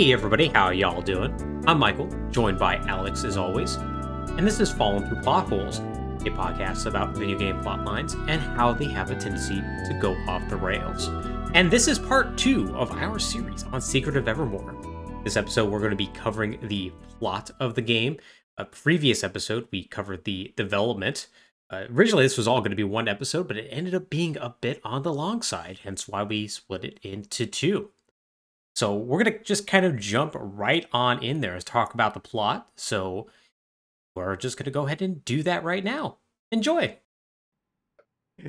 Hey everybody, how y'all doing? I'm Michael, joined by Alex as always, and this is Falling Through Plot Holes, a podcast about video game plot lines and how they have a tendency to go off the rails. And this is part two of our series on Secret of Evermore. This episode, we're going to be covering the plot of the game. A previous episode, we covered the development. Uh, originally, this was all going to be one episode, but it ended up being a bit on the long side, hence why we split it into two. So we're going to just kind of jump right on in there and talk about the plot. So we're just going to go ahead and do that right now. Enjoy.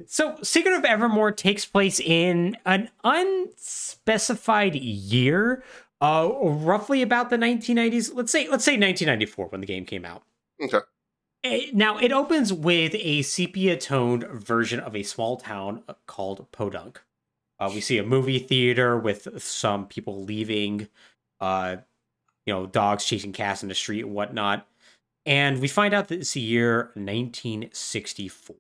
So, Secret of Evermore takes place in an unspecified year, uh, roughly about the 1990s. Let's say, let's say 1994 when the game came out. Okay. Eh, Now, it opens with a sepia toned version of a small town called Podunk. Uh, we see a movie theater with some people leaving, uh, you know, dogs chasing cats in the street and whatnot. And we find out that it's the year 1964.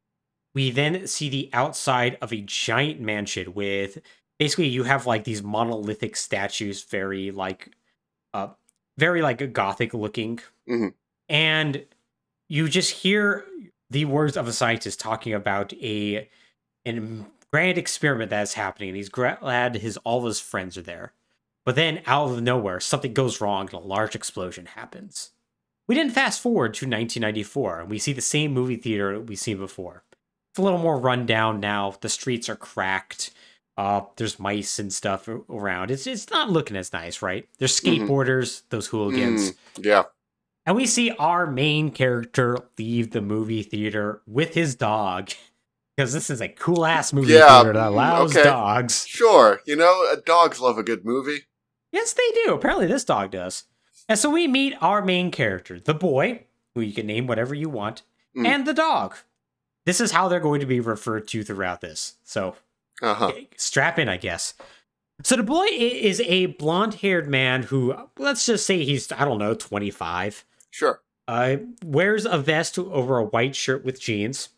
We then see the outside of a giant mansion with basically you have like these monolithic statues, very like, uh, very like gothic looking, Mhm. and you just hear the words of a scientist talking about a an grand experiment that's happening and he's glad his all of his friends are there. But then out of nowhere something goes wrong and a large explosion happens. We then fast forward to 1994 and we see the same movie theater we've seen before. It's a little more rundown now. The streets are cracked uh, there's mice and stuff around. It's, it's not looking as nice right? There's Mhm. skateboarders those hooligans. Mm, yeah. and we see our main character leave the movie theater with his dog. Because this is a cool ass movie Yeah, theater that allows okay. dogs. Sure. You know, uh, dogs love a good movie. Yes, they do. Apparently, this dog does. And so we meet our main character, the boy, who you can name whatever you want, Mm. and the dog. This is how they're going to be referred to throughout this. So Uh huh. strap in, I guess. So the boy is a blonde haired man who, let's just say he's, I don't know, 25. Sure. uh, wears a vest over a white shirt with jeans.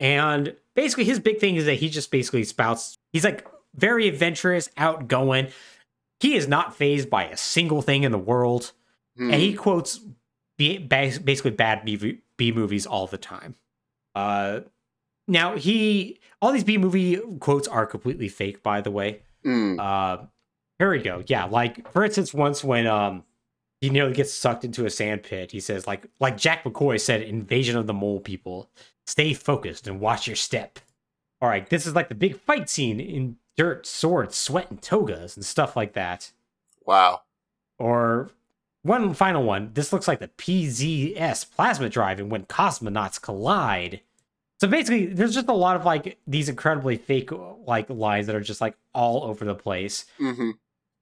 And basically, his big thing is that he just basically spouts. He's like very adventurous, outgoing. He is not phased by a single thing in the world. Hmm. And he quotes B- basically bad B, B movies all the time. Uh, now, he. All these B movie quotes are completely fake, by the way. Mm. Uh, here we go. Yeah, like for instance, once when um he nearly gets sucked into a sand pit, he says like like Jack McCoy said, "Invasion of the Mole People. Stay focused and watch your step." All right, this is like the big fight scene in dirt, swords, sweat, and togas and stuff like that. Wow. Or one final one. This looks like the PZS plasma drive and when cosmonauts collide. So basically, there's just a lot of like these incredibly fake like lines that are just like all over the place. hmm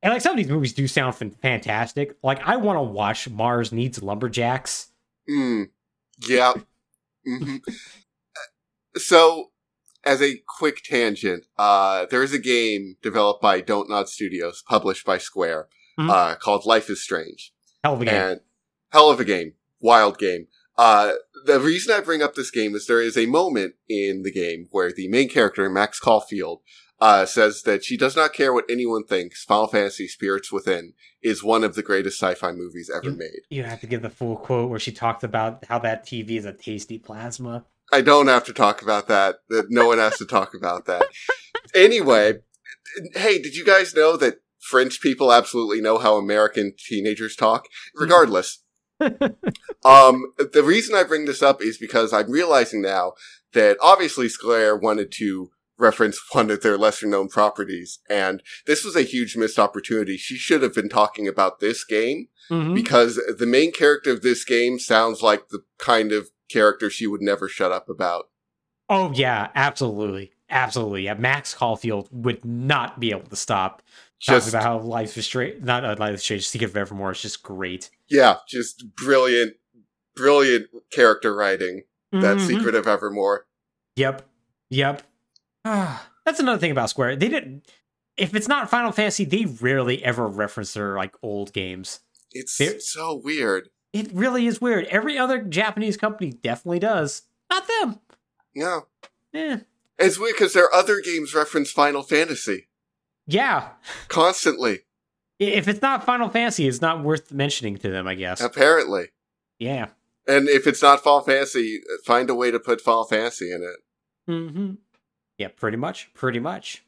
And like some of these movies do sound fantastic. Like I want to watch Mars Needs Lumberjacks. Mm. Yeah. Hmm So, as a quick tangent, uh, there is a game developed by Don't Nod Studios, published by Square, Mhm. uh, called Life is Strange. Hell of a game. And hell of a game. Wild game. Uh, the reason I bring up this game is there is a moment in the game where the main character, Max Caulfield, uh, says that she does not care what anyone thinks. Final Fantasy Spirits Within is one of the greatest sci-fi movies ever You- made. you have to give the full quote where she talked about how that TV is a tasty plasma. I don't have to talk about that. That no one has to talk about that. Anyway, hey, did you guys know that French people absolutely know how American teenagers talk? Regardless. um, the reason I bring this up is because I'm realizing now that obviously Square wanted to reference one of their lesser known properties, and this was a huge missed opportunity. She should have been talking about this game Mhm. because the main character of this game sounds like the kind of character she would never shut up about. Oh yeah, absolutely, absolutely. Yeah, Max Caulfield would not be able to stop Just about how life is straight. Not uh, life is strange. Secret of Evermore is just great. yeah, just brilliant, brilliant character writing. That Mhm. Secret of Evermore. Yep. Yep. Ah, That's another thing about Square. They didn't. If it's not Final Fantasy, they rarely ever reference their like old games. It's There- so weird. It really is weird. Every other Japanese company definitely does. Not them. No. Yeah, it's weird because their other games reference Final Fantasy Yeah. constantly. If it's not Final Fantasy, it's not worth mentioning to them, I guess. Apparently. Yeah. And if it's not Final Fantasy, find a way to put Final Fantasy in it. Mm-hmm. Yeah, pretty much. Pretty much.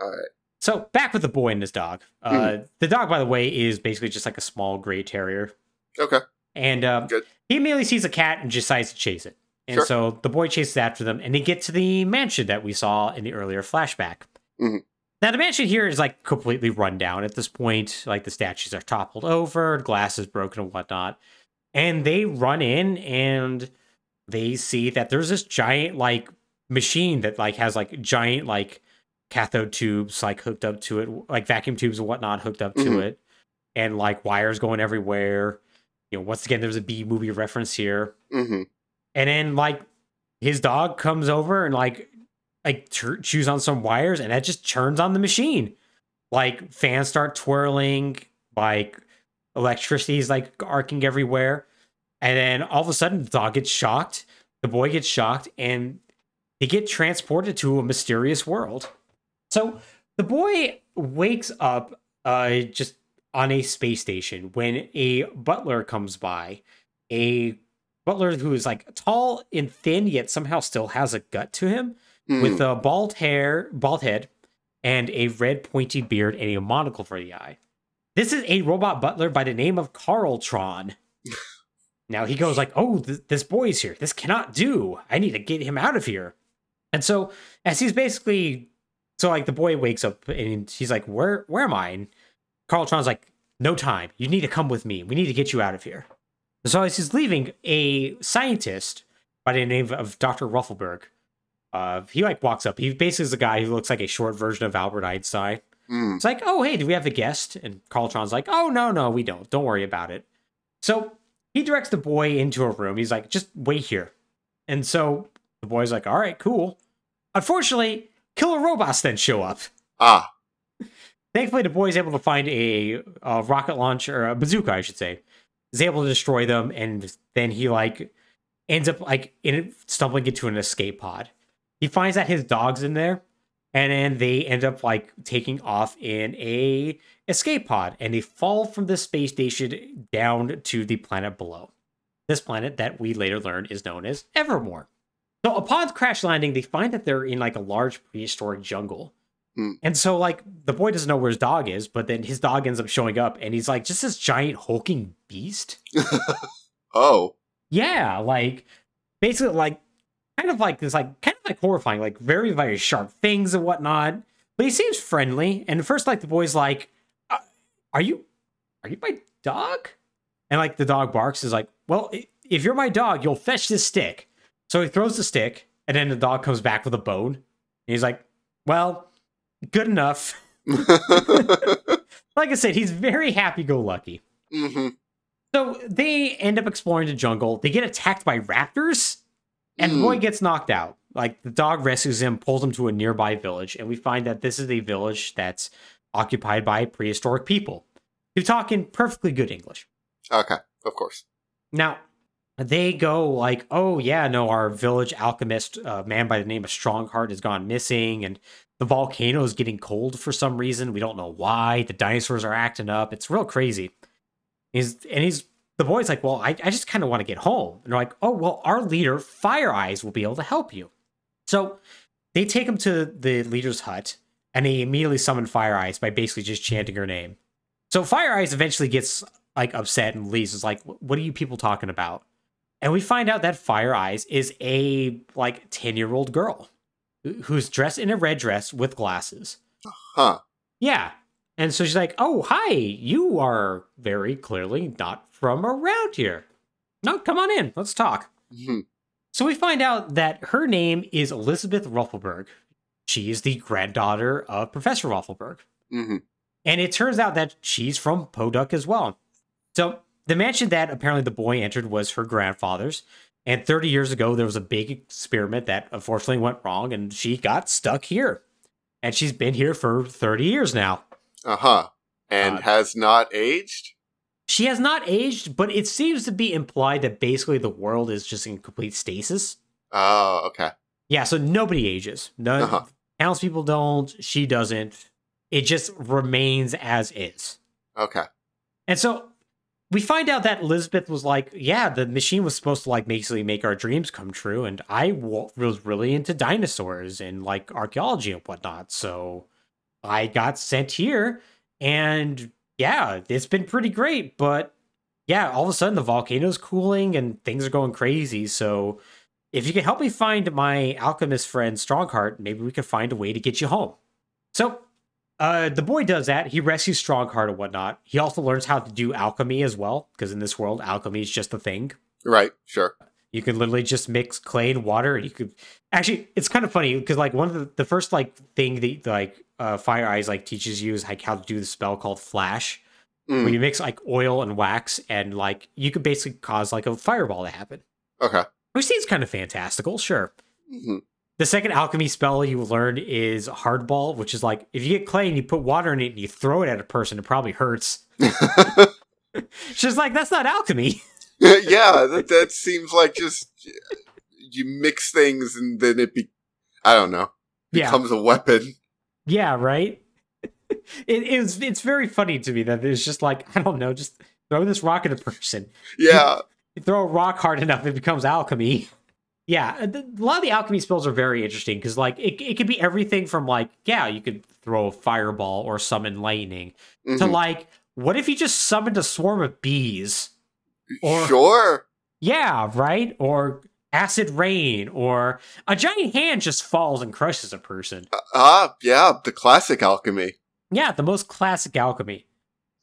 All right. So back with the boy and his dog. Uh, The dog, by the way, is basically just like a small gray terrier. Okay. And um, Good. he immediately sees a cat and decides to chase it. And Sure. so the boy chases after them, and they get to the mansion that we saw in the earlier flashback. Mhm. Now, the mansion here is like completely run down at this point. Like the statues are toppled over, glass is broken, and whatnot. And they run in and they see that there's this giant like machine that like has like giant like cathode tubes like hooked up to it, like vacuum tubes and whatnot hooked up to Mhm. it, and like wires going everywhere. You know, once again, there's a B movie reference here. Mm-hmm. And then like his dog comes over and like like tur chews on some wires, and that just turns on the machine. Like fans start twirling, like electricity is like arcing everywhere, and then all of a sudden the dog gets shocked. The boy gets shocked, and they get transported to a mysterious world. So the boy wakes up uh, just on a space station when a butler comes by. A butler who is like tall and thin, yet somehow still has a gut to him, Hmm. with a bald hair, bald head, and a red pointy beard and a monocle for the eye. This is a robot butler by the name of Carltron. now he goes like, "Oh, th- this boy's here. This cannot do. I need to get him out of here." And so, as he's basically, so like the boy wakes up and he's like, "Where, where am I?" And Carltron's like, "No time. You need to come with me. We need to get you out of here." And So as he's leaving, a scientist by the name of Dr. Ruffleberg, uh, he like walks up. He basically is a guy who looks like a short version of Albert Einstein. Mm. It's like, oh, hey, do we have a guest? And Carltron's like, oh, no, no, we don't. Don't worry about it. So he directs the boy into a room. He's like, just wait here. And so the boy's like, all right, cool. Unfortunately, killer robots then show up. Ah. Thankfully, the boy is able to find a, a rocket launcher, a bazooka, I should say. Is able to destroy them, and then he like ends up like in stumbling into an escape pod. He finds that his dog's in there, and then they end up like taking off in a escape pod, and they fall from the space station down to the planet below. This planet that we later learn is known as Evermore. So upon crash landing, they find that they're in like a large prehistoric jungle. And so, like, the boy doesn't know where his dog is, but then his dog ends up showing up, and he's like just this giant hulking beast. Oh. Yeah, like basically, like kind of like this, like kind of like horrifying, like very very sharp things and whatnot. But he seems friendly, and first, like the boy's like, uh, "Are you, are you my dog?" And like the dog barks, is like, "Well, if you're my dog, you'll fetch this stick." So he throws the stick, and then the dog comes back with a bone. And he's like, "Well, good enough." Like I said, he's very happy-go-lucky. hmm So they end up exploring the jungle. They get attacked by raptors, and the Mm. boy gets knocked out. Like the dog rescues him, pulls him to a nearby village, and we find that this is a village that's occupied by prehistoric people who talk in perfectly good English. Okay. Of course. Now, they go like, "Oh yeah, no, our village alchemist, a man by the name of Strongheart, has gone missing, and the volcano is getting cold for some reason. We don't know why. The dinosaurs are acting up. It's real crazy." He's and he's the boy's like, "Well, I, I just kind of want to get home." And they're like, "Oh well, our leader Fire Eyes will be able to help you." So they take him to the leader's hut, and he immediately summon Fire Eyes by basically just chanting her name. So Fire Eyes eventually gets like upset and leaves. Is like, "What are you people talking about?" And we find out that Fire Eyes is a like ten year old girl who's dressed in a red dress with glasses. Huh. Yeah. And so she's like, "Oh, hi. You are very clearly not from around here. No, come on in. Let's talk." Mhm. So we find out that her name is Elizabeth Ruffleberg. She is the granddaughter of Professor Ruffleberg. Mhm. And it turns out that she's from Podunk as well. So the mansion that apparently the boy entered was her grandfather's. And 30 years ago, there was a big experiment that unfortunately went wrong, and she got stuck here. And she's been here for 30 years now. Uh huh. And Uh, has not aged. She has not aged, but it seems to be implied that basically the world is just in complete stasis. Oh, okay. Yeah, so nobody ages. None Uh-huh. townspeople don't. She doesn't. It just remains as is. Okay. And so we find out that Elizabeth was like, yeah, the machine was supposed to like basically make our dreams come true. And I was really into dinosaurs and like archaeology and whatnot. So I got sent here. And yeah, it's been pretty great. But yeah, all of a sudden the volcano's cooling and things are going crazy. So if you can help me find my alchemist friend Strongheart, maybe we can find a way to get you home. So uh, the boy does that. He rescues Strongheart and whatnot. He also learns how to do alchemy as well, because in this world, alchemy is just a thing. Right. Sure. You can literally just mix clay and water, and you could actually. It's kind of funny because like one of the the first like thing that like uh, Fire Eyes like teaches you is like how to do the spell called Flash, Mm, where you mix like oil and wax, and like you could basically cause like a fireball to happen, Okay. which seems kind of fantastical. Sure. Mhm. The second alchemy spell you learn is hardball, which is like if you get clay and you put water in it and you throw it at a person, it probably hurts. She's like, that's not alchemy. yeah, that, that seems like just you mix things and then it be I don't know Yeah, becomes a weapon. yeah, right. it is. It's very funny to me that it's just like I don't know, just throw this rock at a person. Yeah. You throw a rock hard enough, it becomes alchemy. Yeah, a a lot of the alchemy spells are very interesting because, like, it, it could be everything from, like, yeah, you could throw a fireball or summon lightning to, Mhm. like, what if you just summoned a swarm of bees? or- sure. Yeah, right? Or acid rain, or a giant hand just falls and crushes a person. Ah, yeah, the classic alchemy. Yeah, the most classic alchemy.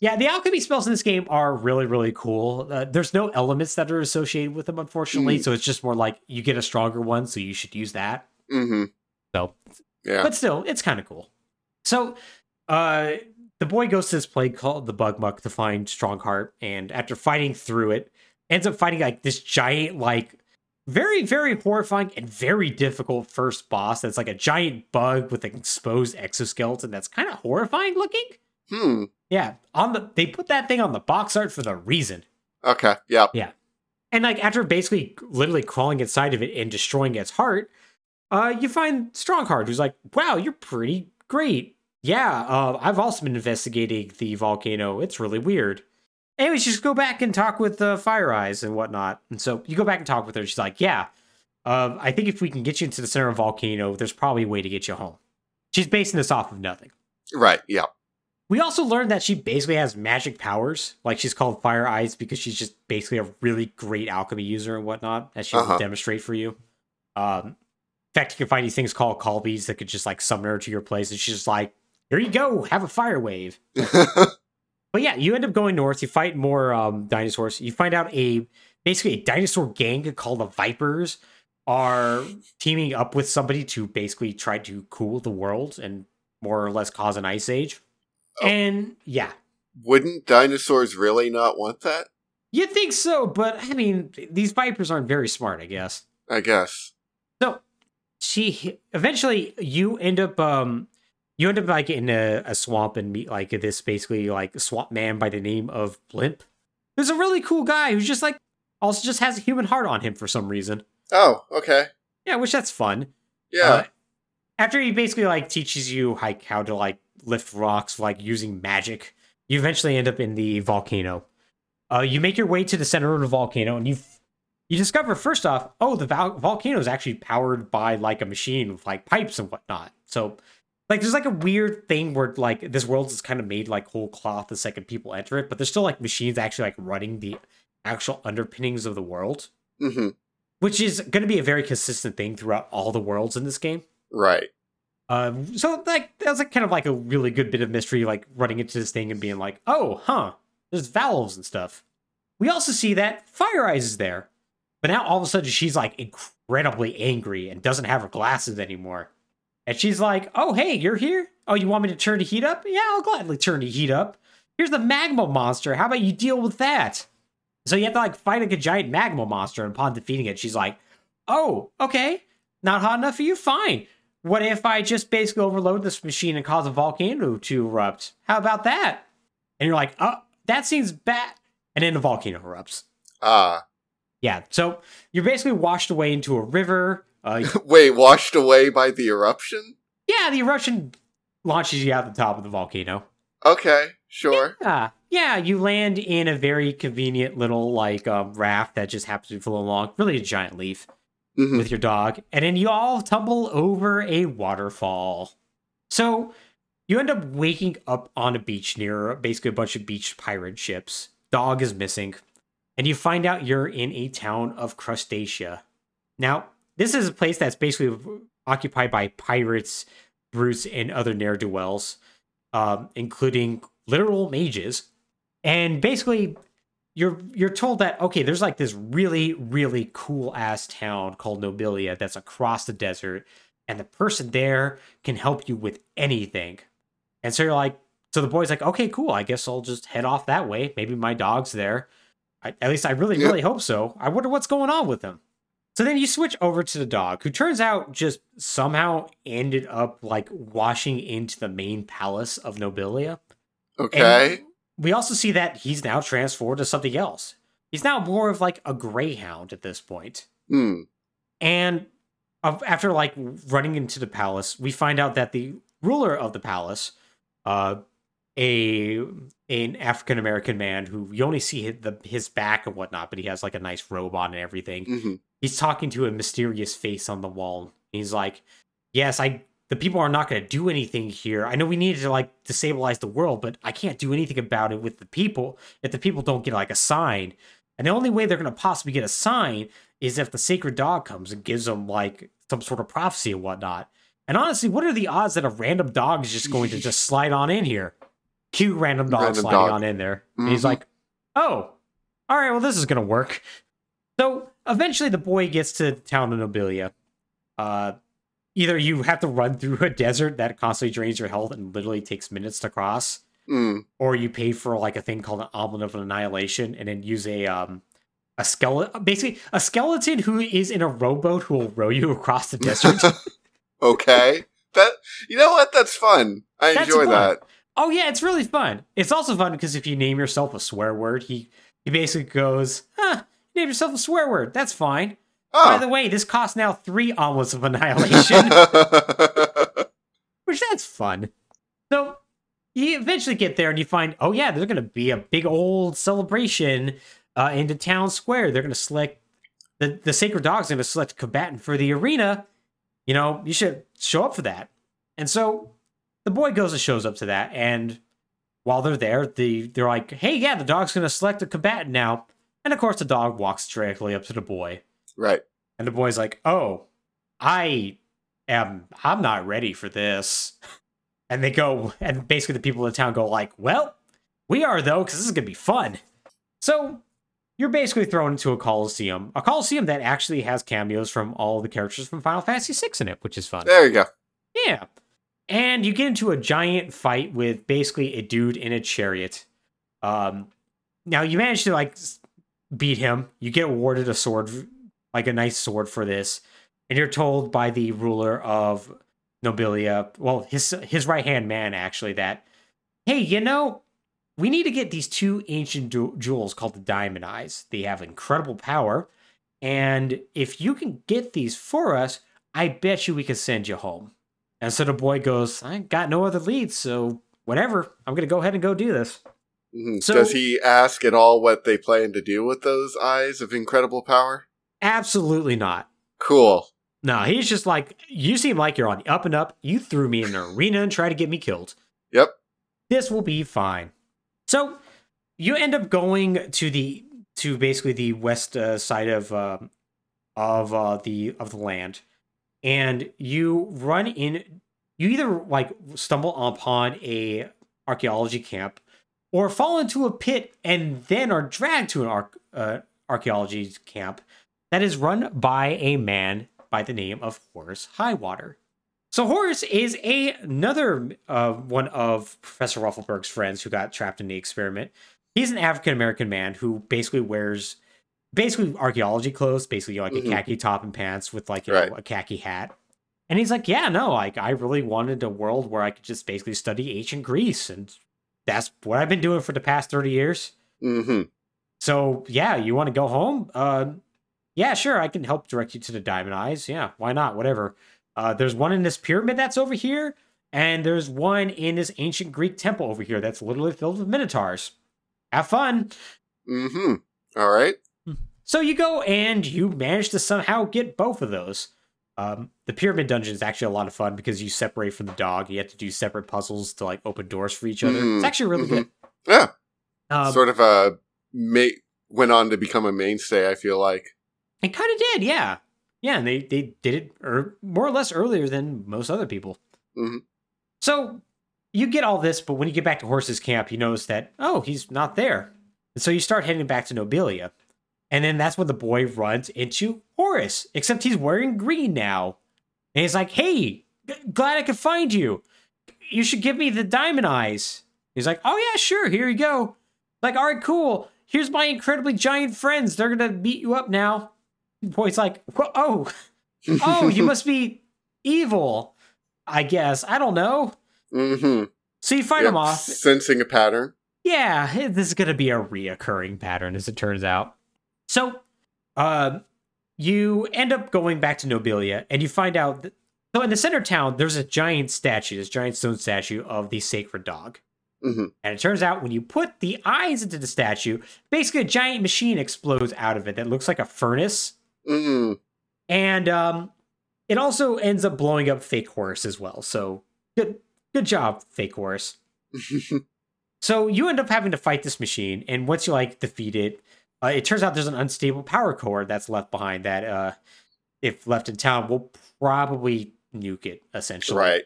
Yeah, the alchemy spells in this game are really, really cool. Uh, there's no elements that are associated with them, unfortunately. Mm. So it's just more like you get a stronger one, so you should use that. Mm-hmm. So, Yeah. but still, it's kind of cool. So, uh, the boy goes to this place called the Bug Muck to find Strongheart, and after fighting through it, ends up fighting like this giant, like very, very horrifying and very difficult first boss. That's like a giant bug with an exposed exoskeleton. That's kind of horrifying looking. Hmm. Yeah, on the they put that thing on the box art for the reason. Okay. Yeah. Yeah. And like after basically literally crawling inside of it and destroying its heart, uh, you find Strongheart, who's like, "Wow, you're pretty great." Yeah, uh, I've also been investigating the volcano. It's really weird. Anyways, just go back and talk with uh, Fire Eyes and whatnot. And so you go back and talk with her. She's like, "Yeah, uh, I think if we can get you into the center of volcano, there's probably a way to get you home." She's basing this off of nothing. Right. Yeah. We also learned that she basically has magic powers. Like she's called Fire Eyes because she's just basically a really great alchemy user and whatnot, as she Uh-huh. will demonstrate for you. Um, in fact, you can find these things called Call Beads that could just like summon her to your place, and she's just like, "Here you go, have a fire wave." But yeah, you end up going north. You fight more um, dinosaurs. You find out a basically a dinosaur gang called the Vipers are teaming up with somebody to basically try to cool the world and more or less cause an ice age. Oh. And yeah, Wouldn't dinosaurs really not want that? you'd think so, but I mean, these Vipers aren't very smart, I guess. I guess. So she eventually you end up um you end up like in a, a swamp and meet like this basically like swamp man by the name of Blimp. Who's a really cool guy who's just like also just has a human heart on him for some reason. Oh, okay. Yeah, which that's fun. Yeah. Uh, after he basically like teaches you like how to like lift rocks like using magic, you eventually end up in the volcano. Uh, you make your way to the center of the volcano, and you you discover first off, oh, the vol- volcano is actually powered by like a machine with like pipes and whatnot. So, like, there's like a weird thing where like this world is kind of made like whole cloth the second people enter it, but there's still like machines actually like running the actual underpinnings of the world, hmm which is going to be a very consistent thing throughout all the worlds in this game. Right. Um, so like that was like kind of like a really good bit of mystery, like running into this thing and being like, oh, huh, there's valves and stuff. We also see that Fire Eyes is there, but now all of a sudden she's like incredibly angry and doesn't have her glasses anymore. And she's like, oh, hey, you're here? Oh, you want me to turn the heat up? Yeah, I'll gladly turn the heat up. Here's the magma monster. How about you deal with that? So you have to like fight like a giant magma monster, and upon defeating it, she's like, oh, okay, not hot enough for you? Fine. What if I just basically overload this machine and cause a volcano to erupt? How about that? And you're like, oh, that seems bad. And then the volcano erupts. Ah. Yeah, so you're basically washed away into a river. Uh, Wait, washed away by the eruption? yeah, the eruption launches you out the top of the volcano. Okay, sure. Yeah, yeah, you land in a very convenient little like um, raft that just happens to be floating along, really a giant leaf Mhm. with your dog, and then you all tumble over a waterfall. So you end up waking up on a beach near basically a bunch of beach pirate ships. Dog is missing, and you find out you're in a town of Crustacia. Now, this is a place that's basically occupied by pirates, brutes, and other ne'er do wells, um, including literal mages. And basically, you're you're told that okay, there's like this really really cool ass town called Nobilia that's across the desert, and the person there can help you with anything. And so you're like, so the boy's like, okay, cool. I guess I'll just head off that way. Maybe my dog's there. I, at least I really Yep. really hope so. I wonder what's going on with him. So then you switch over to the dog, who turns out just somehow ended up like washing into the main palace of Nobilia. Okay. And we also see that he's now transformed to something else. He's now more of like a greyhound at this point. Hmm. And after like running into the palace, we find out that the ruler of the palace, uh, a an African American man who you only see his, the, his back and whatnot, but he has like a nice robe on and everything. hmm He's talking to a mysterious face on the wall. He's like, "Yes, I. The people are not going to do anything here. I know we needed to like destabilize the world, but I can't do anything about it with the people if the people don't get like a sign. And the only way they're going to possibly get a sign is if the sacred dog comes and gives them like some sort of prophecy and whatnot. And honestly, what are the odds that a random dog is just going to just slide on in here? Cute random dog Random sliding dog. on in there. And he's like, oh, all right, well, this is going to work. So eventually the boy gets to the town of Nobilia. Uh, either you have to run through a desert that constantly drains your health and literally takes minutes to cross, Hmm. or you pay for like a thing called an amulet of annihilation and then use a um a skeleton basically a skeleton who is in a rowboat who will row you across the desert. okay. That you know what? That's fun. I That's enjoy fun. that. oh yeah, it's really fun. It's also fun because if you name yourself a swear word, he he basically goes, huh, name yourself a swear word. That's fine. By Oh. the way, this costs now three amulets of annihilation. which that's fun. So you eventually get there and you find, oh yeah, there's gonna be a big old celebration uh, in the town square. They're gonna select the the sacred dog's gonna select a combatant for the arena. You know, you should show up for that. And so the boy goes and shows up to that, and while they're there, the they're like, hey, yeah, the dog's gonna select a combatant now. And of course, the dog walks directly up to the boy. Right. And the boy's like, "Oh, I am. I'm not ready for this." And they go, and basically the people in the town go like, "Well, we are though, because this is gonna be fun." So you're basically thrown into a coliseum, a coliseum that actually has cameos from all the characters from Final Fantasy VI in it, which is fun. There you go. Yeah. And you get into a giant fight with basically a dude in a chariot. Um, now you manage to like beat him. You get awarded a sword, like a nice sword for this, and you're told by the ruler of Nobilia, well, his his right hand man actually, that hey, you know, we need to get these two ancient ju- jewels called the Diamond Eyes. They have incredible power, and if you can get these for us, I bet you we can send you home. And so the boy goes, I got no other leads, so whatever. I'm gonna go ahead and go do this. Mhm. So- Does he ask at all what they plan to do with those eyes of incredible power? Absolutely not. Cool. No, he's just like, you seem like you're on the up and up. You threw me in an arena and tried to get me killed. Yep. This will be fine. So you end up going to the to basically the west uh, side of um, of uh, the of the land, and you run in. You either like stumble upon a archaeology camp, or fall into a pit and then are dragged to an uh, archaeology camp that is run by a man by the name of Horace Highwater. So Horace is a, another uh, one of Professor Ruffleberg's friends who got trapped in the experiment. He's an African American man who basically wears basically archaeology clothes, basically like Mhm. a khaki top and pants with like you Right. know a khaki hat. And he's like, yeah, no, like I really wanted a world where I could just basically study ancient Greece, and that's what I've been doing for the past thirty years. hmm So yeah, you want to go home? Uh, yeah, sure. I can help direct you to the Diamond Eyes. Yeah, why not? Whatever. Uh, there's one in this pyramid that's over here, and there's one in this ancient Greek temple over here that's literally filled with minotaurs. have fun. Mm-hmm. All right. So you go and you manage to somehow get both of those. Um, the pyramid dungeon is actually a lot of fun because you separate from the dog. You have to do separate puzzles to like open doors for each other. Mm, It's actually really mhm. good. Yeah. Um, sort of a ma- went on to become a mainstay. I feel like. It kind of did, yeah, yeah. And they they did it er, more or less earlier than most other people. Mhm. So you get all this, but when you get back to Horace's camp, you notice that oh, he's not there, and so you start heading back to Nobilia, and then that's when the boy runs into Horace. Except he's wearing green now, and he's like, "Hey, g- glad I could find you. You should give me the diamond eyes." He's like, "Oh yeah, sure. Here you go." Like, all right, cool. Here's my incredibly giant friends. They're gonna beat you up now. Boy's like, oh, oh, you must be evil. I guess. I don't know. mm-hmm. So you fight Yep, him off. Sensing a pattern. Yeah, this is gonna be a reoccurring pattern, as it turns out. So, uh, you end up going back to Nobilia, and you find out. That, so in the center of town, there's a giant statue, this giant stone statue of the sacred dog. Mhm. And it turns out when you put the eyes into the statue, basically a giant machine explodes out of it that looks like a furnace. Mm. And um, it also ends up blowing up Fake Horace as well. So good, good job, Fake Horace. So you end up having to fight this machine, and once you like defeat it, uh, it turns out there's an unstable power core that's left behind that, uh, if left in town, will probably nuke it essentially. right.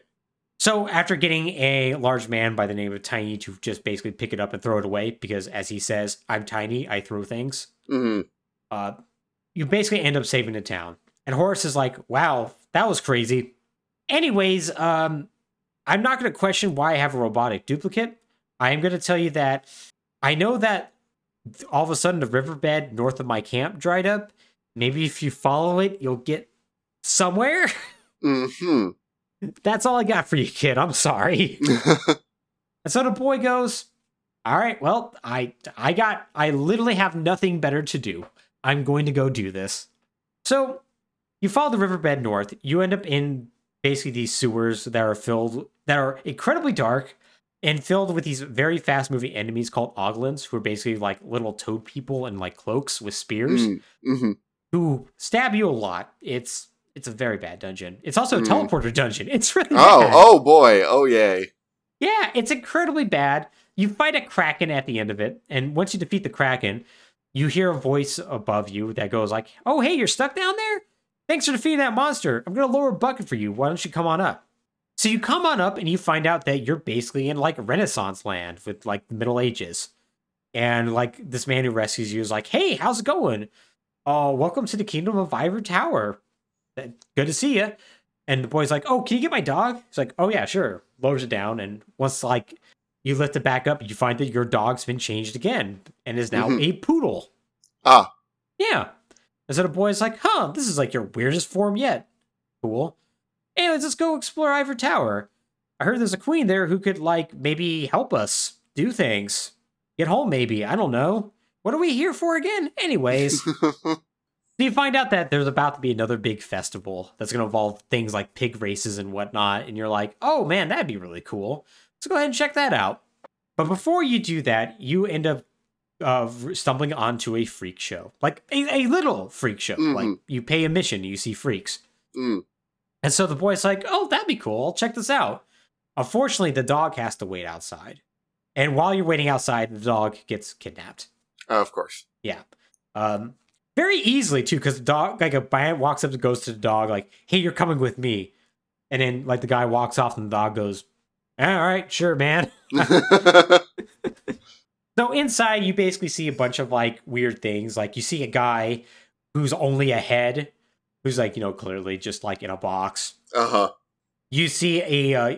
So after getting a large man by the name of Tiny to just basically pick it up and throw it away, because as he says, "I'm tiny, I throw things." Mm. uh, you basically end up saving the town. And Horace is like, wow, that was crazy. Anyways, um, I'm not going to question why I have a robotic duplicate. I am going to tell you that I know that all of a sudden the riverbed north of my camp dried up. Maybe if you follow it, you'll get somewhere. Hmm. That's all I got for you, kid. I'm sorry. And so the boy goes, "All right, well, I I got I literally have nothing better to do. I'm going to go do this." So, you follow the riverbed north. You end up in basically these sewers that are filled that are incredibly dark and filled with these very fast-moving enemies called oglins, who are basically like little toad people in like cloaks with spears Mm. Mhm. who stab you a lot. It's it's a very bad dungeon. It's also a Mm. teleporter dungeon. It's really Oh, bad. oh boy. Oh yay. Yeah, it's incredibly bad. You fight a kraken at the end of it, and once you defeat the kraken, you hear a voice above you that goes like, "Oh, hey, you're stuck down there? Thanks for defeating that monster. I'm gonna lower a bucket for you. Why don't you come on up?" So you come on up, and you find out that you're basically in like Renaissance land with like the Middle Ages, and like this man who rescues you is like, "Hey, how's it going? Oh, welcome to the kingdom of Ivor Tower. Uh, Good to see you." And the boy's like, "Oh, can you get my dog?" He's like, "Oh yeah, sure." Lowers it down, and once like you lift it back up, you find that your dog's been changed again and is now Mhm. a poodle. Ah. Yeah. And so the boy's like, "Huh, this is like your weirdest form yet." Cool. Anyways, let's go explore Ivor Tower. I heard there's a queen there who could like maybe help us do things. Get home, maybe. I don't know. What are we here for again? Anyways. So you find out that there's about to be another big festival that's going to involve things like pig races and whatnot, and you're like, oh man, that'd be really cool. Let's go ahead and check that out. But before you do that, you end up uh, stumbling onto a freak show, like a, a little freak show. Mhm. Like you pay a mission, you see freaks, Mm. and so the boy's like, oh, that'd be cool. I'll check this out. Unfortunately, the dog has to wait outside, and while you're waiting outside, the dog gets kidnapped. of course. Yeah. Um, very easily too, because the dog, like a man walks up and goes to the dog, like, "Hey, you're coming with me," and then like the guy walks off, and the dog goes, "All right, sure, man." So inside, you basically see a bunch of like weird things. Like you see a guy who's only a head, who's like you know clearly just like in a box. uh huh. You see a uh,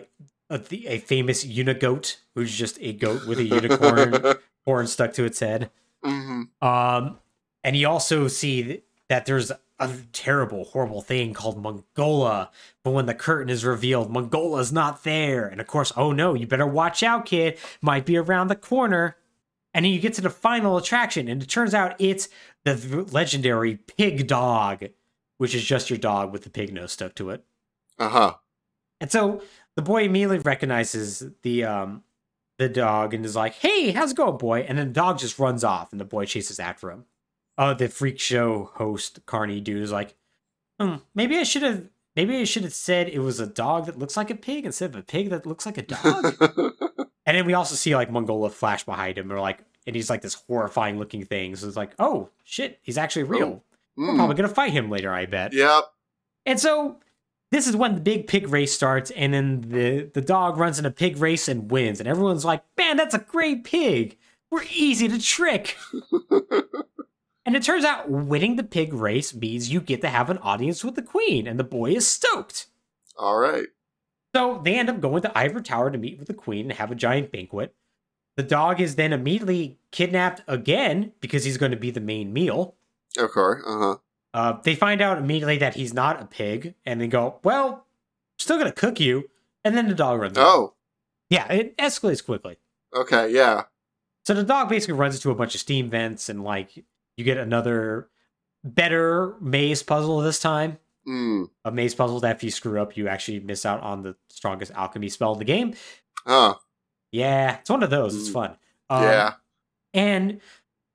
a, a famous unigoat who's just a goat with a unicorn horn stuck to its head. hmm Um, and you also see that there's a terrible, horrible thing called Mungola. But when the curtain is revealed, Mungola's not there. And of course, oh no, you better watch out, kid. Might be around the corner. And then you get to the final attraction, and it turns out it's the legendary pig dog, which is just your dog with the pig nose stuck to it. Uh huh. And so the boy immediately recognizes the um the dog and is like, "Hey, how's it going, boy?" And then the dog just runs off, and the boy chases after him. Uh, the freak show host Carney dude is like, hmm, maybe I should have, maybe I should have said it was a dog that looks like a pig instead of a pig that looks like a dog. and then we also see like Mungola flash behind him, or like, and he's like this horrifying looking thing. So it's like, oh shit, he's actually real. We're Mm, probably gonna fight him later, I bet. Yep. And so this is when the big pig race starts, and then the, the dog runs in a pig race and wins. And everyone's like, man, that's a great pig. We're easy to trick. and it turns out winning the pig race means you get to have an audience with the queen, and the boy is stoked. All right. So they end up going to Ivor Tower to meet with the queen and have a giant banquet. The dog is then immediately kidnapped again because he's going to be the main meal. Okay. Uh huh. Uh, they find out immediately that he's not a pig, and they go, "Well, still gonna cook you." And then the dog runs. away. Oh. yeah, it escalates quickly. Okay. Yeah. So the dog basically runs into a bunch of steam vents, and like you get another better maze puzzle this time. Hmm. A maze puzzle that if you screw up, you actually miss out on the strongest alchemy spell in the game. Huh. Yeah, it's one of those. It's Mm. fun. Um, yeah. And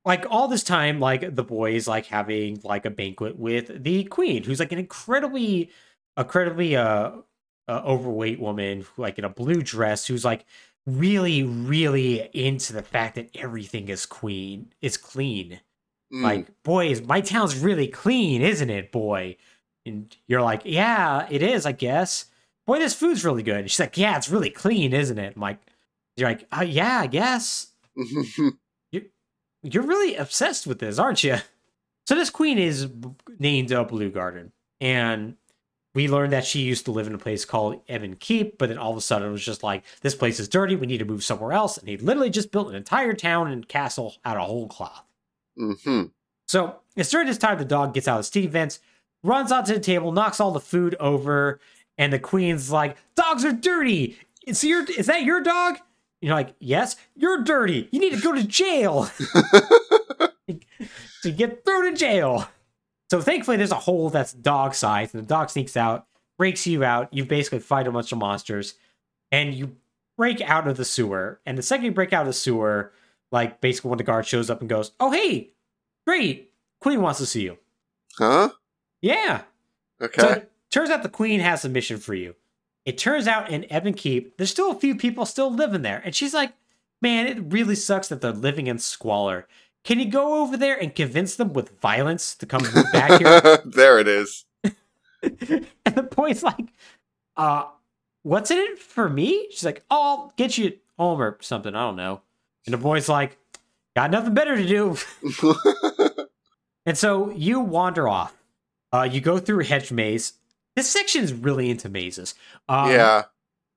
like all this time, like the boys like having like a banquet with the queen, who's like an incredibly, incredibly uh, uh overweight woman, who, like in a blue dress, who's like really, really into the fact that everything is queen is clean. Mm. Like, boys, my town's really clean, isn't it, boy? And you're like, yeah, it is, I guess. Boy, this food's really good. And she's like, yeah, it's really clean, isn't it? I'm like, you're like, oh, yeah, I guess you're really obsessed with this, aren't you? So this queen is named uh, Blue Garden, and we learned that she used to live in a place called Ebon Keep, but then all of a sudden it was just like, this place is dirty, we need to move somewhere else, and he literally just built an entire town and castle out of whole cloth. Hmm So it's during this time the dog gets out of steam vents, runs onto the table, knocks all the food over, and the queen's like, "Dogs are dirty. Is your is that your dog?" You're like, "Yes, you're dirty. You need to go to jail." to get thrown in jail. So thankfully, there's a hole that's dog sized, and the dog sneaks out, breaks you out. You basically fight a bunch of monsters, and you break out of the sewer. And the second you break out of the sewer, like basically when the guard shows up and goes, "Oh hey, great, Queen wants to see you." Huh? Yeah. Okay. So turns out the Queen has a mission for you. It turns out in Ebon Keep, there's still a few people still living there, and she's like, "Man, it really sucks that they're living in squalor." Can you go over there and convince them with violence to come back here? there it is. and the boy's like, uh, what's in it for me? She's like, oh, I'll get you home or something. I don't know. And the boy's like, got nothing better to do. And so you wander off. Uh, you go through a hedge maze. This section is really into mazes. Um, yeah.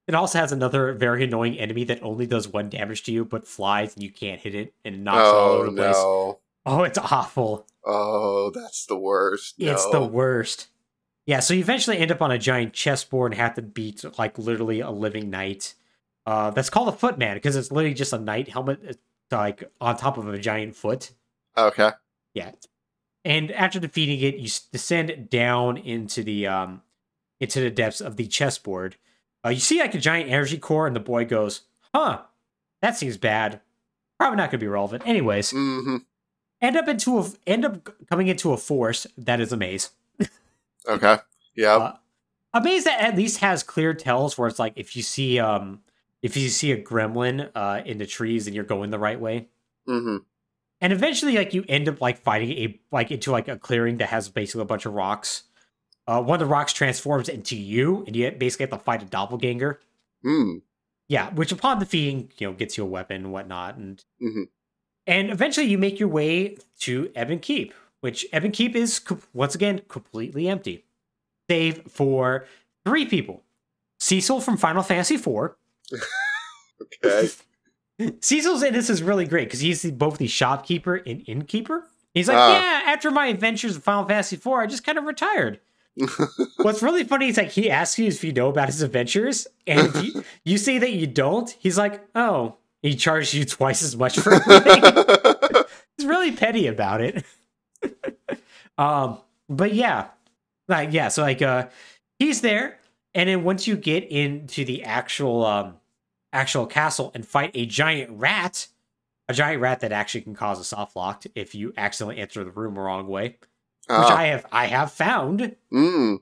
It also has another very annoying enemy that only does one damage to you, but flies and you can't hit it and it knocks all Oh over the place. no. Oh, it's awful. Oh, that's the worst. It's the worst. Yeah, so you eventually end up on a giant chessboard and have to beat like literally a living knight. Uh, that's called a footman because it's literally just a knight helmet, uh, like on top of a giant foot. Okay. Yeah, and after defeating it, you descend down into the um into the depths of the chessboard. Uh, you see like a giant energy core, and the boy goes, "Huh, that seems bad. Probably not gonna be relevant." Anyways, hmm end up into a end up coming into a forest that is a maze. Okay. Yeah. Uh, a maze that at least has clear tells where it's like if you see um if you see a gremlin uh in the trees and you're going the right way. hmm And eventually like you end up like fighting a like into like a clearing that has basically a bunch of rocks. Uh one of the rocks transforms into you and you basically have to fight a doppelganger. Hmm. Yeah, which upon defeating, you know, gets you a weapon and whatnot. And Mhm. and eventually you make your way to Ebon Keep, which Ebon Keep is once again completely empty, save for three people: Cecil from Final Fantasy IV. Okay. Cecil's in this is really great because he's both the shopkeeper and innkeeper. He's like, Ah. yeah, after my adventures in Final Fantasy IV, I just kind of retired. What's really funny is like he asks you if you know about his adventures, and if you, you say that you don't, he's like, oh, he charged you twice as much for everything. he's really petty about it. um, but yeah, like yeah, so like uh, he's there, and then once you get into the actual um, actual castle and fight a giant rat, a giant rat that actually can cause a soft lock if you accidentally enter the room the wrong way, which Ah, I have I have found. mm,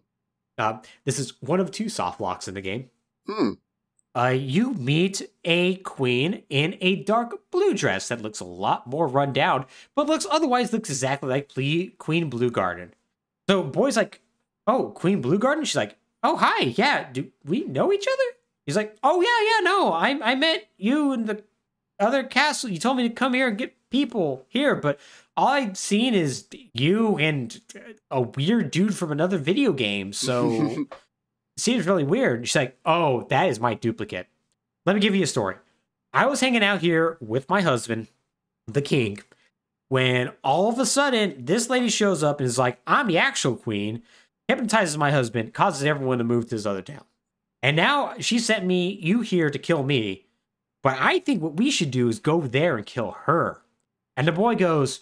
Uh, this is one of two soft locks in the game. hmm. Uh, you meet a queen in a dark blue dress that looks a lot more run down, but looks otherwise looks exactly like Ple- Queen Blue Garden. So boy's like, "Oh, Queen Blue Garden." She's like, "Oh, hi, yeah. Do we know each other?" He's like, "Oh yeah, yeah. No, I I met you in the other castle. You told me to come here and get people here, but all I've seen is you and a weird dude from another video game. So." it seems really weird. She's like, Oh, that is my duplicate. Let me give you a story. I was hanging out here with my husband, the king, when all of a sudden this lady shows up and is like, I'm the actual queen, hypnotizes my husband, causes everyone to move to this other town. And now she sent me, you here to kill me. But I think what we should do is go there and kill her. And the boy goes,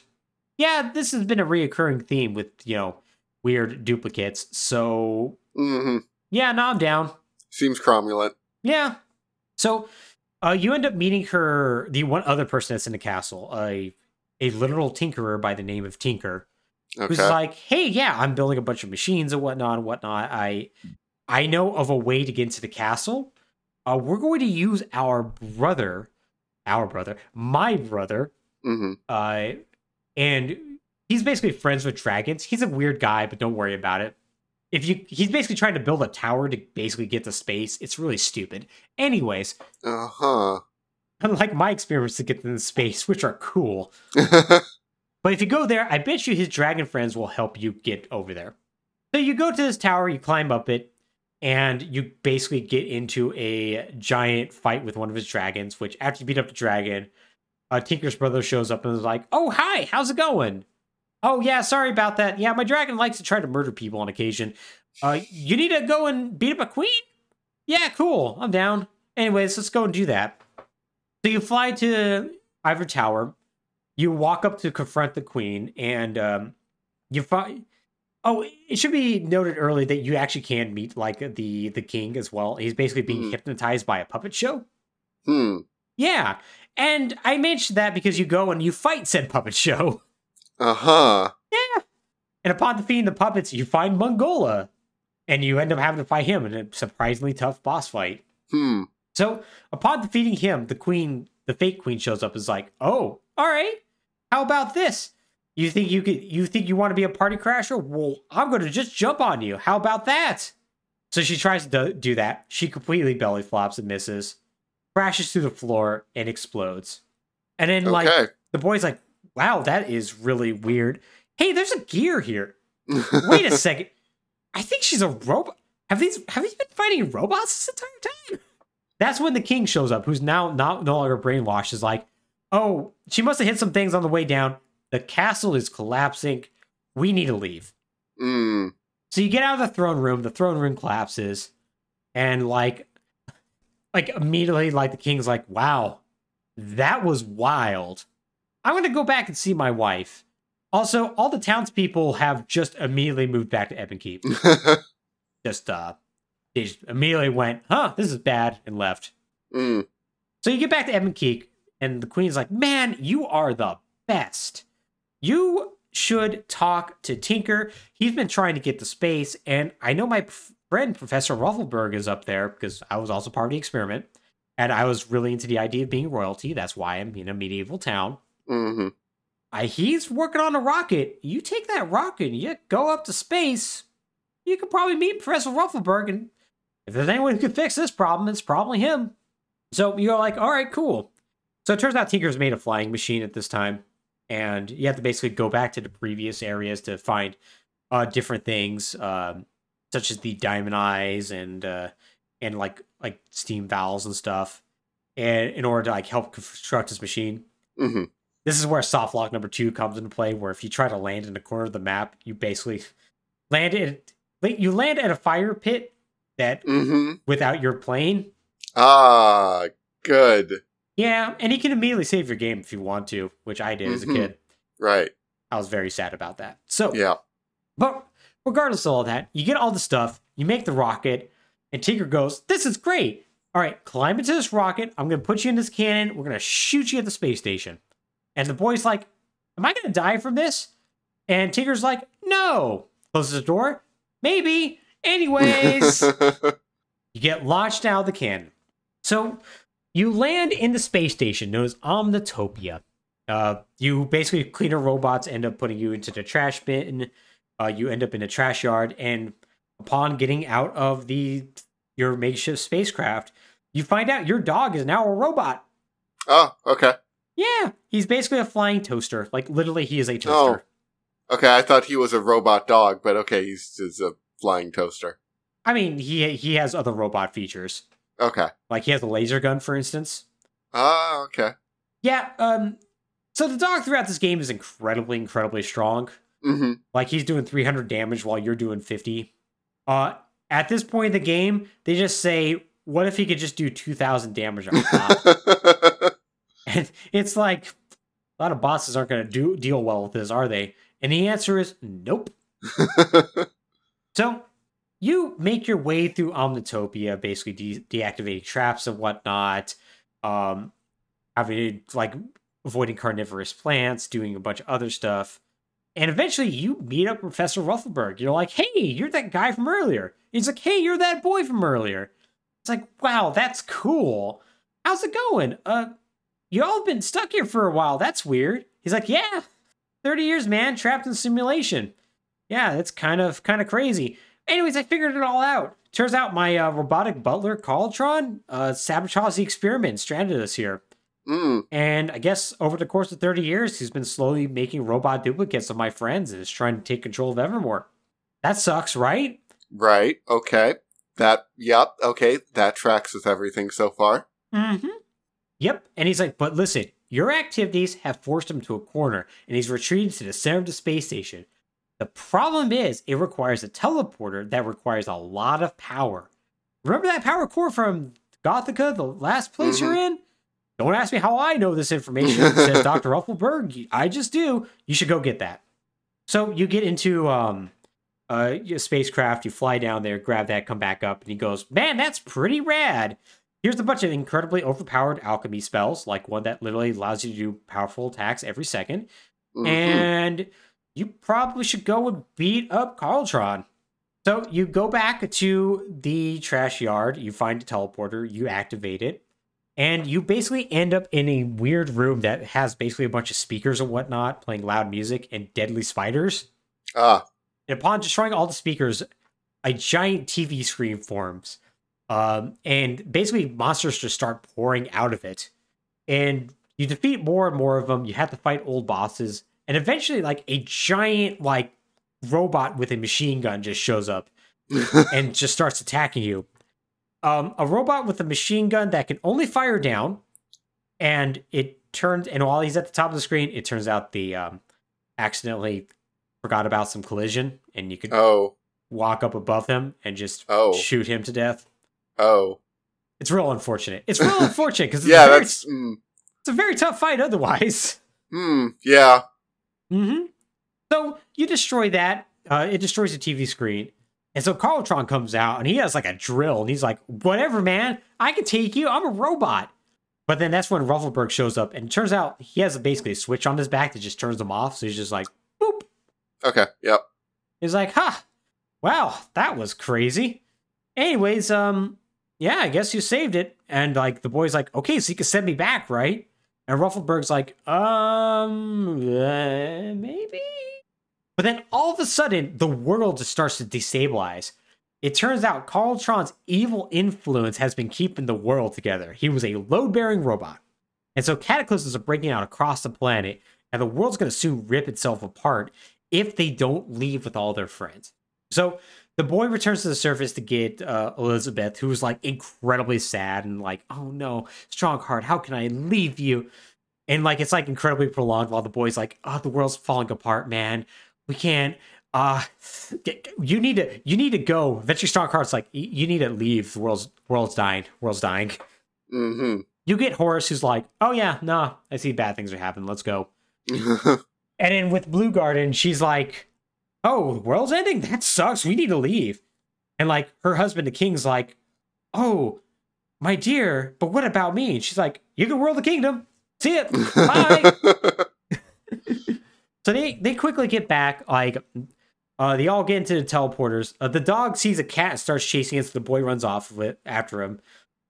Yeah, this has been a reoccurring theme with, you know, weird duplicates. So mm-hmm. yeah, no, I'm down. Seems cromulent. Yeah. So uh, you end up meeting her, the one other person that's in the castle, a a literal tinkerer by the name of Tinker, who's like, "Hey, yeah, I'm building a bunch of machines and whatnot and whatnot. I I know of a way to get into the castle. Uh, we're going to use our brother, our brother, my brother, hmm uh, and he's basically friends with dragons. He's a weird guy, but don't worry about it. If you, he's basically trying to build a tower to basically get to space. It's really stupid. Anyways, Uh huh. unlike my experiments to get into space, which are cool. But if you go there, I bet you his dragon friends will help you get over there. So you go to this tower, you climb up it, and you basically get into a giant fight with one of his dragons. Which after you beat up the dragon, uh, Tinker's brother shows up and is like, "Oh hi, how's it going?" Oh yeah, sorry about that. Yeah, my dragon likes to try to murder people on occasion. Uh, you need to go and beat up a queen? Yeah, cool. I'm down. Anyways, let's go and do that. So you fly to Ivory Tower. You walk up to confront the queen, and um, you find. Oh, it should be noted early that you actually can meet like the the king as well. He's basically being Mhm. hypnotized by a puppet show. hmm. Yeah, and I mentioned that because you go and you fight said puppet show. Uh huh. Yeah. And upon defeating the puppets, you find Mungola. And you end up having to fight him in a surprisingly tough boss fight. Hmm. So upon defeating him, the queen, the fake queen shows up and is like, Oh, all right. How about this? You think you could you think you want to be a party crasher? Well, I'm gonna just jump on you. How about that? So she tries to do that. She completely belly flops and misses, crashes through the floor and explodes. And then like the boy's like, wow, that is really weird. Hey, there's a gear here. Wait a second. I think she's a robot. Have these have these been fighting robots this entire time? That's when the king shows up, who's now not no longer brainwashed, is like, oh, she must have hit some things on the way down. The castle is collapsing. We need to leave. Hmm. So you get out of the throne room, the throne room collapses, and like like immediately like the king's like, wow, that was wild. I'm gonna go back and see my wife. Also, all the townspeople have just immediately moved back to Ebon Keep. Just uh they just immediately went, huh, this is bad, and left. Hmm. So you get back to Ebon Keep, and the queen's like, man, you are the best. You should talk to Tinker. He's been trying to get to space, and I know my friend Professor Ruffleberg is up there because I was also part of the experiment, and I was really into the idea of being royalty. That's why I'm in a medieval town. hmm I, he's working on a rocket. You take that rocket, and you go up to space. You could probably meet Professor Ruffleberg, and if there's anyone who can fix this problem, it's probably him. So you're like, all right, cool. So it turns out Tinker's made a flying machine at this time, and you have to basically go back to the previous areas to find uh, different things, um, such as the diamond eyes and uh, and like like steam valves and stuff, and in order to like help construct this machine. hmm This is where soft lock number two comes into play, where if you try to land in the corner of the map, you basically land it. You land at a fire pit that hmm without your plane. Ah, good. Yeah, and you can immediately save your game if you want to, which I did as a Mhm. kid. Right. I was very sad about that. So, Yeah. but regardless of all that, you get all the stuff, you make the rocket, and Tinker goes, "This is great. all right, climb into this rocket. I'm going to put you in this cannon. We're going to shoot you at the space station. And the boy's like, Am I going to die from this? And Tinker's like, No. Closes the door. Maybe. Anyways, you get launched out of the cannon. So you land in the space station known as Omnitopia. Uh, you basically cleaner robots end up putting you into the trash bin. Uh, you end up in a trash yard, and upon getting out of the your makeshift spacecraft, you find out your dog is now a robot. oh, okay. Yeah, he's basically a flying toaster. Like literally, he is a toaster. Oh. Okay, I thought he was a robot dog, but okay, he's just a flying toaster. I mean, he he has other robot features. Okay. Like he has a laser gun, for instance. Ah, okay. Yeah. Um. So the dog throughout this game is incredibly, incredibly strong. hmm Like he's doing 300 damage while you're doing 50. Uh, at this point in the game, they just say, "What if he could just do 2,000 damage on top?" and it's like a lot of bosses aren't going to do deal well with this, are they? And the answer is nope. So you make your way through Omnitopia, basically de- deactivating traps and whatnot, um, having like avoiding carnivorous plants, doing a bunch of other stuff. And eventually you meet up with Professor Ruffleberg. You're like, hey, you're that guy from earlier. He's like, hey, you're that boy from earlier. It's like, wow, that's cool. How's it going? Uh, you all been stuck here for a while. That's weird. He's like, yeah, 30 years, man, trapped in simulation. Yeah, that's kind of kind of crazy. Anyways, I figured it all out. Turns out my uh, robotic butler, Carltron, uh, sabotaged the experiment and stranded us here. mm. And I guess over the course of 30 years, he's been slowly making robot duplicates of my friends and is trying to take control of Evermore. That sucks, right? Right. Okay. That. Yep. Okay. That tracks with everything so far. Mm-hmm. Yep. And he's like, but listen, your activities have forced him to a corner, and he's retreated to the center of the space station. The problem is, it requires a teleporter that requires a lot of power. Remember that power core from Gothica, the last place you're in? Don't ask me how I know this information, says Dr. Ruffleberg. I just do. You should go get that. So you get into um, uh, your spacecraft, you fly down there, grab that, come back up, and he goes, Man, that's pretty rad. Here's a bunch of incredibly overpowered alchemy spells, like one that literally allows you to do powerful attacks every 2nd Mhm. And you probably should go and beat up Carltron. So you go back to the trash yard, you find a teleporter, you activate it, and you basically end up in a weird room that has basically a bunch of speakers and whatnot playing loud music and deadly spiders. ah. And upon destroying all the speakers, a giant TV screen forms. Um, and basically, monsters just start pouring out of it. And you defeat more and more of them. You have to fight old bosses. And eventually, like a giant, like, robot with a machine gun just shows up and just starts attacking you. Um, a robot with a machine gun that can only fire down, and it turns. And while he's at the top of the screen, it turns out the um, accidentally forgot about some collision, and you could oh. walk up above him and just Oh. shoot him to death. Oh. It's real unfortunate. It's real unfortunate because it's, Yeah. a very- That's. Mm, it's a very tough fight otherwise. mm, yeah. Hmm So you destroy that. Uh, it destroys the TV screen. And so Carltron comes out and he has like a drill and he's like, whatever, man, I can take you. I'm a robot. But then that's when Ruffleberg shows up and it turns out he has basically a switch on his back that just turns them off. So he's just like, boop. Okay. Yep. He's like, huh, wow, that was crazy. Anyways, um, yeah, I guess you saved it. And like the boy's like, okay, so you can send me back, right? And Ruffleberg's like, um, uh, maybe. But then all of a sudden, the world just starts to destabilize. It turns out Carltron's evil influence has been keeping the world together. He was a load bearing robot. And so cataclysms are breaking out across the planet, and the world's going to soon rip itself apart if they don't leave with all their friends. So the boy returns to the surface to get uh, Elizabeth, who's like incredibly sad and like, oh no, Strongheart, how can I leave you? And like it's like incredibly prolonged while the boy's like, oh, the world's falling apart, man. We can't. Uh, get- you need to. You need to go. Eventually, Strongheart's like, you need to leave. The world's world's dying. World's dying. Mm You get Horace, who's like, oh yeah, nah, I see bad things are happening. Let's go. And then with Blue Garden, she's like, "Oh, the world's ending. That sucks. We need to leave." And like her husband, the king's like, "Oh, my dear, but what about me? And she's like, you can rule the kingdom. See it. Bye. so they they quickly get back. Like, uh, they all get into the teleporters. Uh, the dog sees a cat and starts chasing it. So the boy runs off of it after him.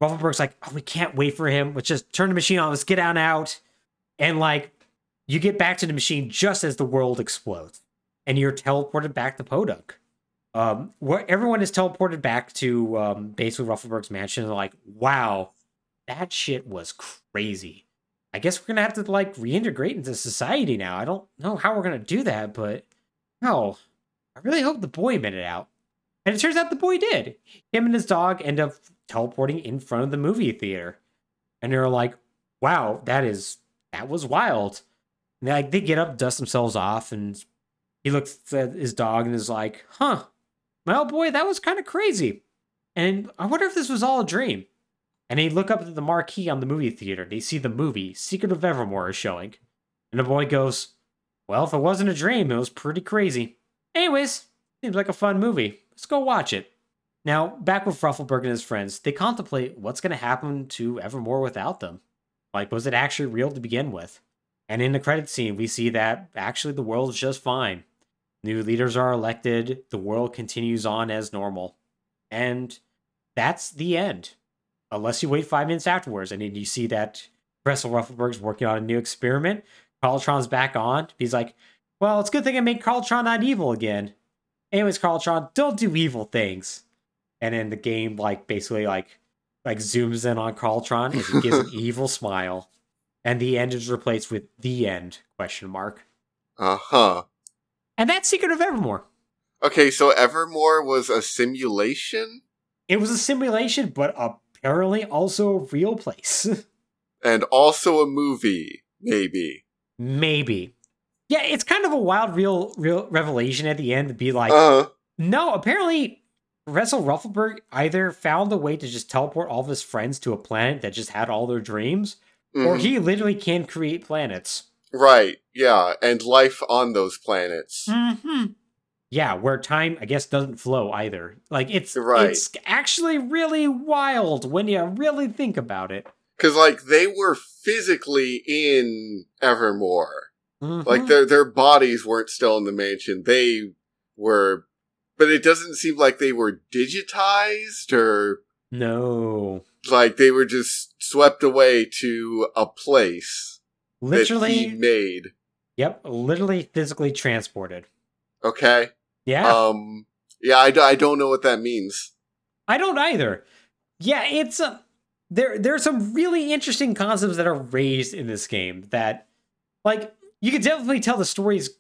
Ruffleberg's like, oh, we can't wait for him. Let's just turn the machine on. Let's get on out. And like, you get back to the machine just as the world explodes, and you're teleported back to Podunk. Um, where everyone is teleported back to um, basically Ruffleberg's mansion. And like, wow, that shit was crazy. I guess we're gonna have to like reintegrate into society now. I don't know how we're gonna do that, but no, I really hope the boy made it out. And it turns out the boy did. Him and his dog end up teleporting in front of the movie theater, and they're like, "Wow, that is that was wild." And they, like they get up, dust themselves off, and he looks at his dog and is like, "Huh, well, boy, that was kind of crazy." And I wonder if this was all a dream. And they look up at the marquee on the movie theater. and They see the movie Secret of Evermore is showing. And the boy goes, Well, if it wasn't a dream, it was pretty crazy. Anyways, seems like a fun movie. Let's go watch it. Now, back with Ruffleberg and his friends, they contemplate what's going to happen to Evermore without them. Like, was it actually real to begin with? And in the credit scene, we see that actually the world is just fine. New leaders are elected, the world continues on as normal. And that's the end unless you wait five minutes afterwards and then you see that Professor Ruffleberg's working on a new experiment. Carltron's back on. He's like, well, it's a good thing I made Carltron not evil again. Anyways, Carltron, don't do evil things. And then the game, like, basically, like, like zooms in on Carltron and he gives an evil smile. And the end is replaced with the end, question mark. Uh-huh. And that's Secret of Evermore. Okay, so Evermore was a simulation? It was a simulation, but apparently also a real place. and also a movie, maybe. Maybe. Yeah, it's kind of a wild real real revelation at the end to be like, uh-huh. no, apparently Russell Ruffleberg either found a way to just teleport all of his friends to a planet that just had all their dreams, mm-hmm. or he literally can create planets. Right, yeah, and life on those planets. Mm-hmm yeah, where time I guess doesn't flow either. Like it's right. it's actually really wild when you really think about it. Cuz like they were physically in Evermore. Mm-hmm. Like their their bodies weren't still in the mansion. They were but it doesn't seem like they were digitized or no. Like they were just swept away to a place literally made. Yep, literally physically transported. Okay. Yeah. Um. Yeah, I, I don't know what that means. I don't either. Yeah, it's a uh, there. There are some really interesting concepts that are raised in this game that, like, you can definitely tell the story is,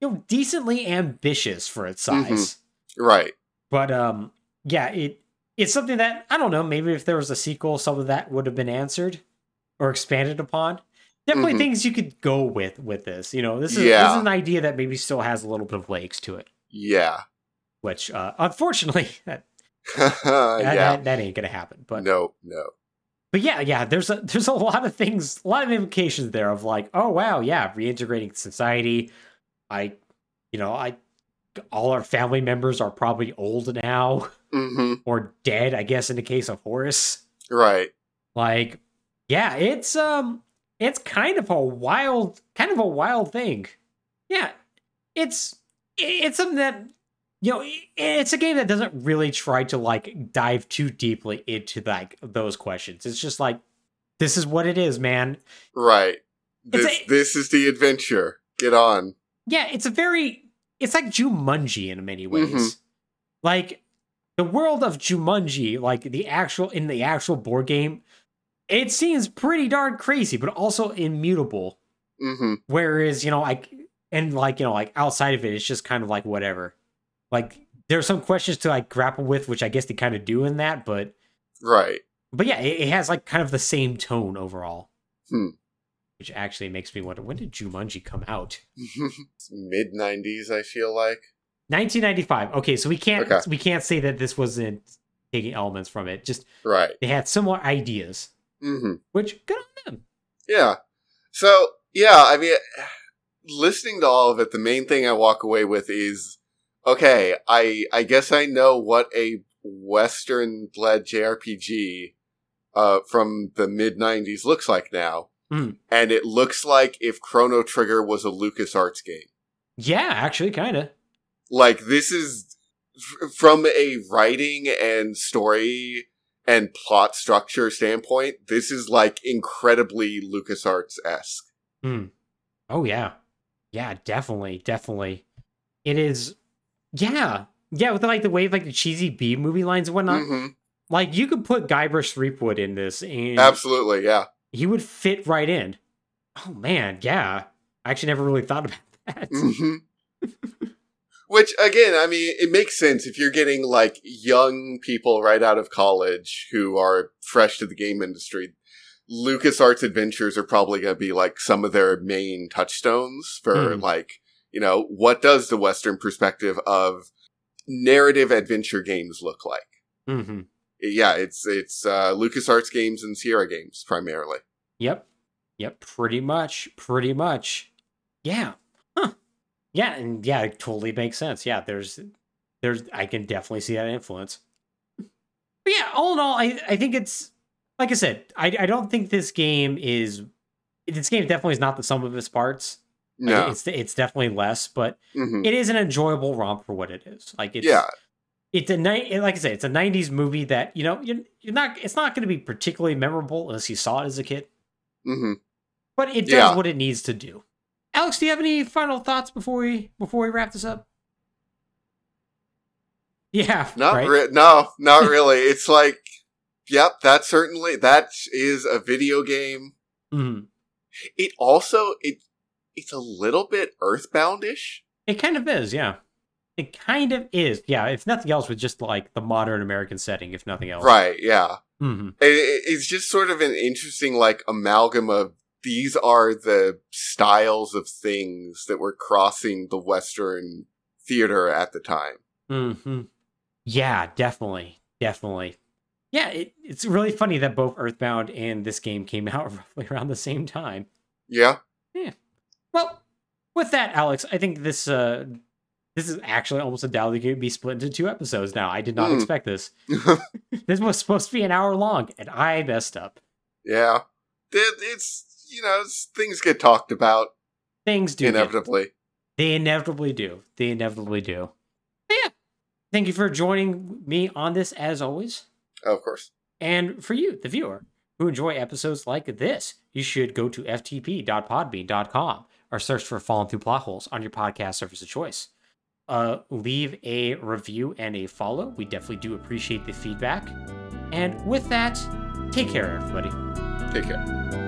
you know, decently ambitious for its size. Mm-hmm. Right. But um, yeah, it it's something that I don't know. Maybe if there was a sequel, some of that would have been answered or expanded upon. Definitely mm-hmm. things you could go with with this. You know, this is, yeah. this is an idea that maybe still has a little bit of legs to it. Yeah. Which, uh, unfortunately, that, yeah. that, that, ain't gonna happen. But no, no. But yeah, yeah. There's a there's a lot of things, a lot of implications there of like, oh wow, yeah, reintegrating society. I, you know, I, all our family members are probably old now mm-hmm. or dead. I guess in the case of Horace, right? Like, yeah, it's um, it's kind of a wild, kind of a wild thing. Yeah, it's it's something that you know it's a game that doesn't really try to like dive too deeply into like those questions. It's just like this is what it is man. Right. This a, this is the adventure. Get on. Yeah it's a very it's like jumanji in many ways. Mm-hmm. like the world of jumanji like the actual in the actual board game it seems pretty darn crazy but also immutable. Mm-hmm. whereas you know like and like you know like outside of it it's just kind of like whatever. Like there are some questions to like grapple with which i guess they kind of do in that but right. but yeah it, it has like kind of the same tone overall. Hmm. which actually makes me wonder when did jumanji come out? Mid 90s i feel like. 1995 okay so we can't okay. we can't say that this wasn't taking elements from it. Just right. they had similar ideas mm-hmm. which good on them yeah so yeah i mean listening to all of it, the main thing I walk away with is okay, I I guess I know what a Western led JRPG uh, from the mid '90s looks like now, Mhm. and it looks like if Chrono Trigger was a LucasArts game. Yeah, actually, kind of. Like this is f- from a writing and story and plot structure standpoint. This is like incredibly LucasArts esque. Oh yeah, yeah, definitely, definitely. It is. Yeah, yeah, with like the way of like the cheesy B movie lines and whatnot. hmm Like you could put Guybrush Threepwood in this, and Absolutely, yeah. he would fit right in. Oh man, yeah. I actually never really thought about that. hmm Which again, I mean, it makes sense if you're getting like young people right out of college who are fresh to the game industry. LucasArts adventures are probably going to be like some of their main touchstones for Hmm. like, you know, what does the Western perspective of narrative adventure games look like? hmm Yeah, it's it's uh, LucasArts games and Sierra games primarily. Yep. Yep. Pretty much. Pretty much. Yeah. Yeah, and yeah, it totally makes sense. Yeah, there's there's I can definitely see that influence. But yeah, all in all, I, I think it's like I said, I, I don't think this game is this game definitely is not the sum of its parts. Like, No, It's it's definitely less, but hmm it is an enjoyable romp for what it is. Like it's yeah, it's a ni- like I said, it's a '90s movie that you know you're, you're not. It's not going to be particularly memorable unless you saw it as a kid, hmm but it does Yeah. what it needs to do. Alex, do you have any final thoughts before we before we wrap this up? Yeah, Not right? re- no, not really. it's like, yep, that certainly that is a video game. Mhm. It also it it's a little bit Earthboundish. It kind of is, yeah. It kind of is, yeah. If nothing else, with just like the modern American setting, if nothing else, Right, yeah. hmm It, it- it's just sort of an interesting like amalgam of these are the styles of things that were crossing the western theater at the time. hmm Yeah, definitely, definitely. Yeah, it, it's really funny that both Earthbound and this game came out roughly around the same time. Yeah. Yeah. Well, with that, Alex, I think this uh this is actually almost a undoubtedly going to be split into two episodes now. I did not Hmm. expect this. this was supposed to be an hour long, and I messed up. yeah. It, it's you know, things get talked about Things do. get- inevitably. they inevitably do. They inevitably do. But yeah. Thank you for joining me on this as always. Of course. And for you, the viewer, who enjoy episodes like this, you should go to ftp.podbean.com or search for Falling Through Plot Holes on your podcast service of choice. Uh, leave a review and a follow. We definitely do appreciate the feedback. And with that, take care, everybody. Take care.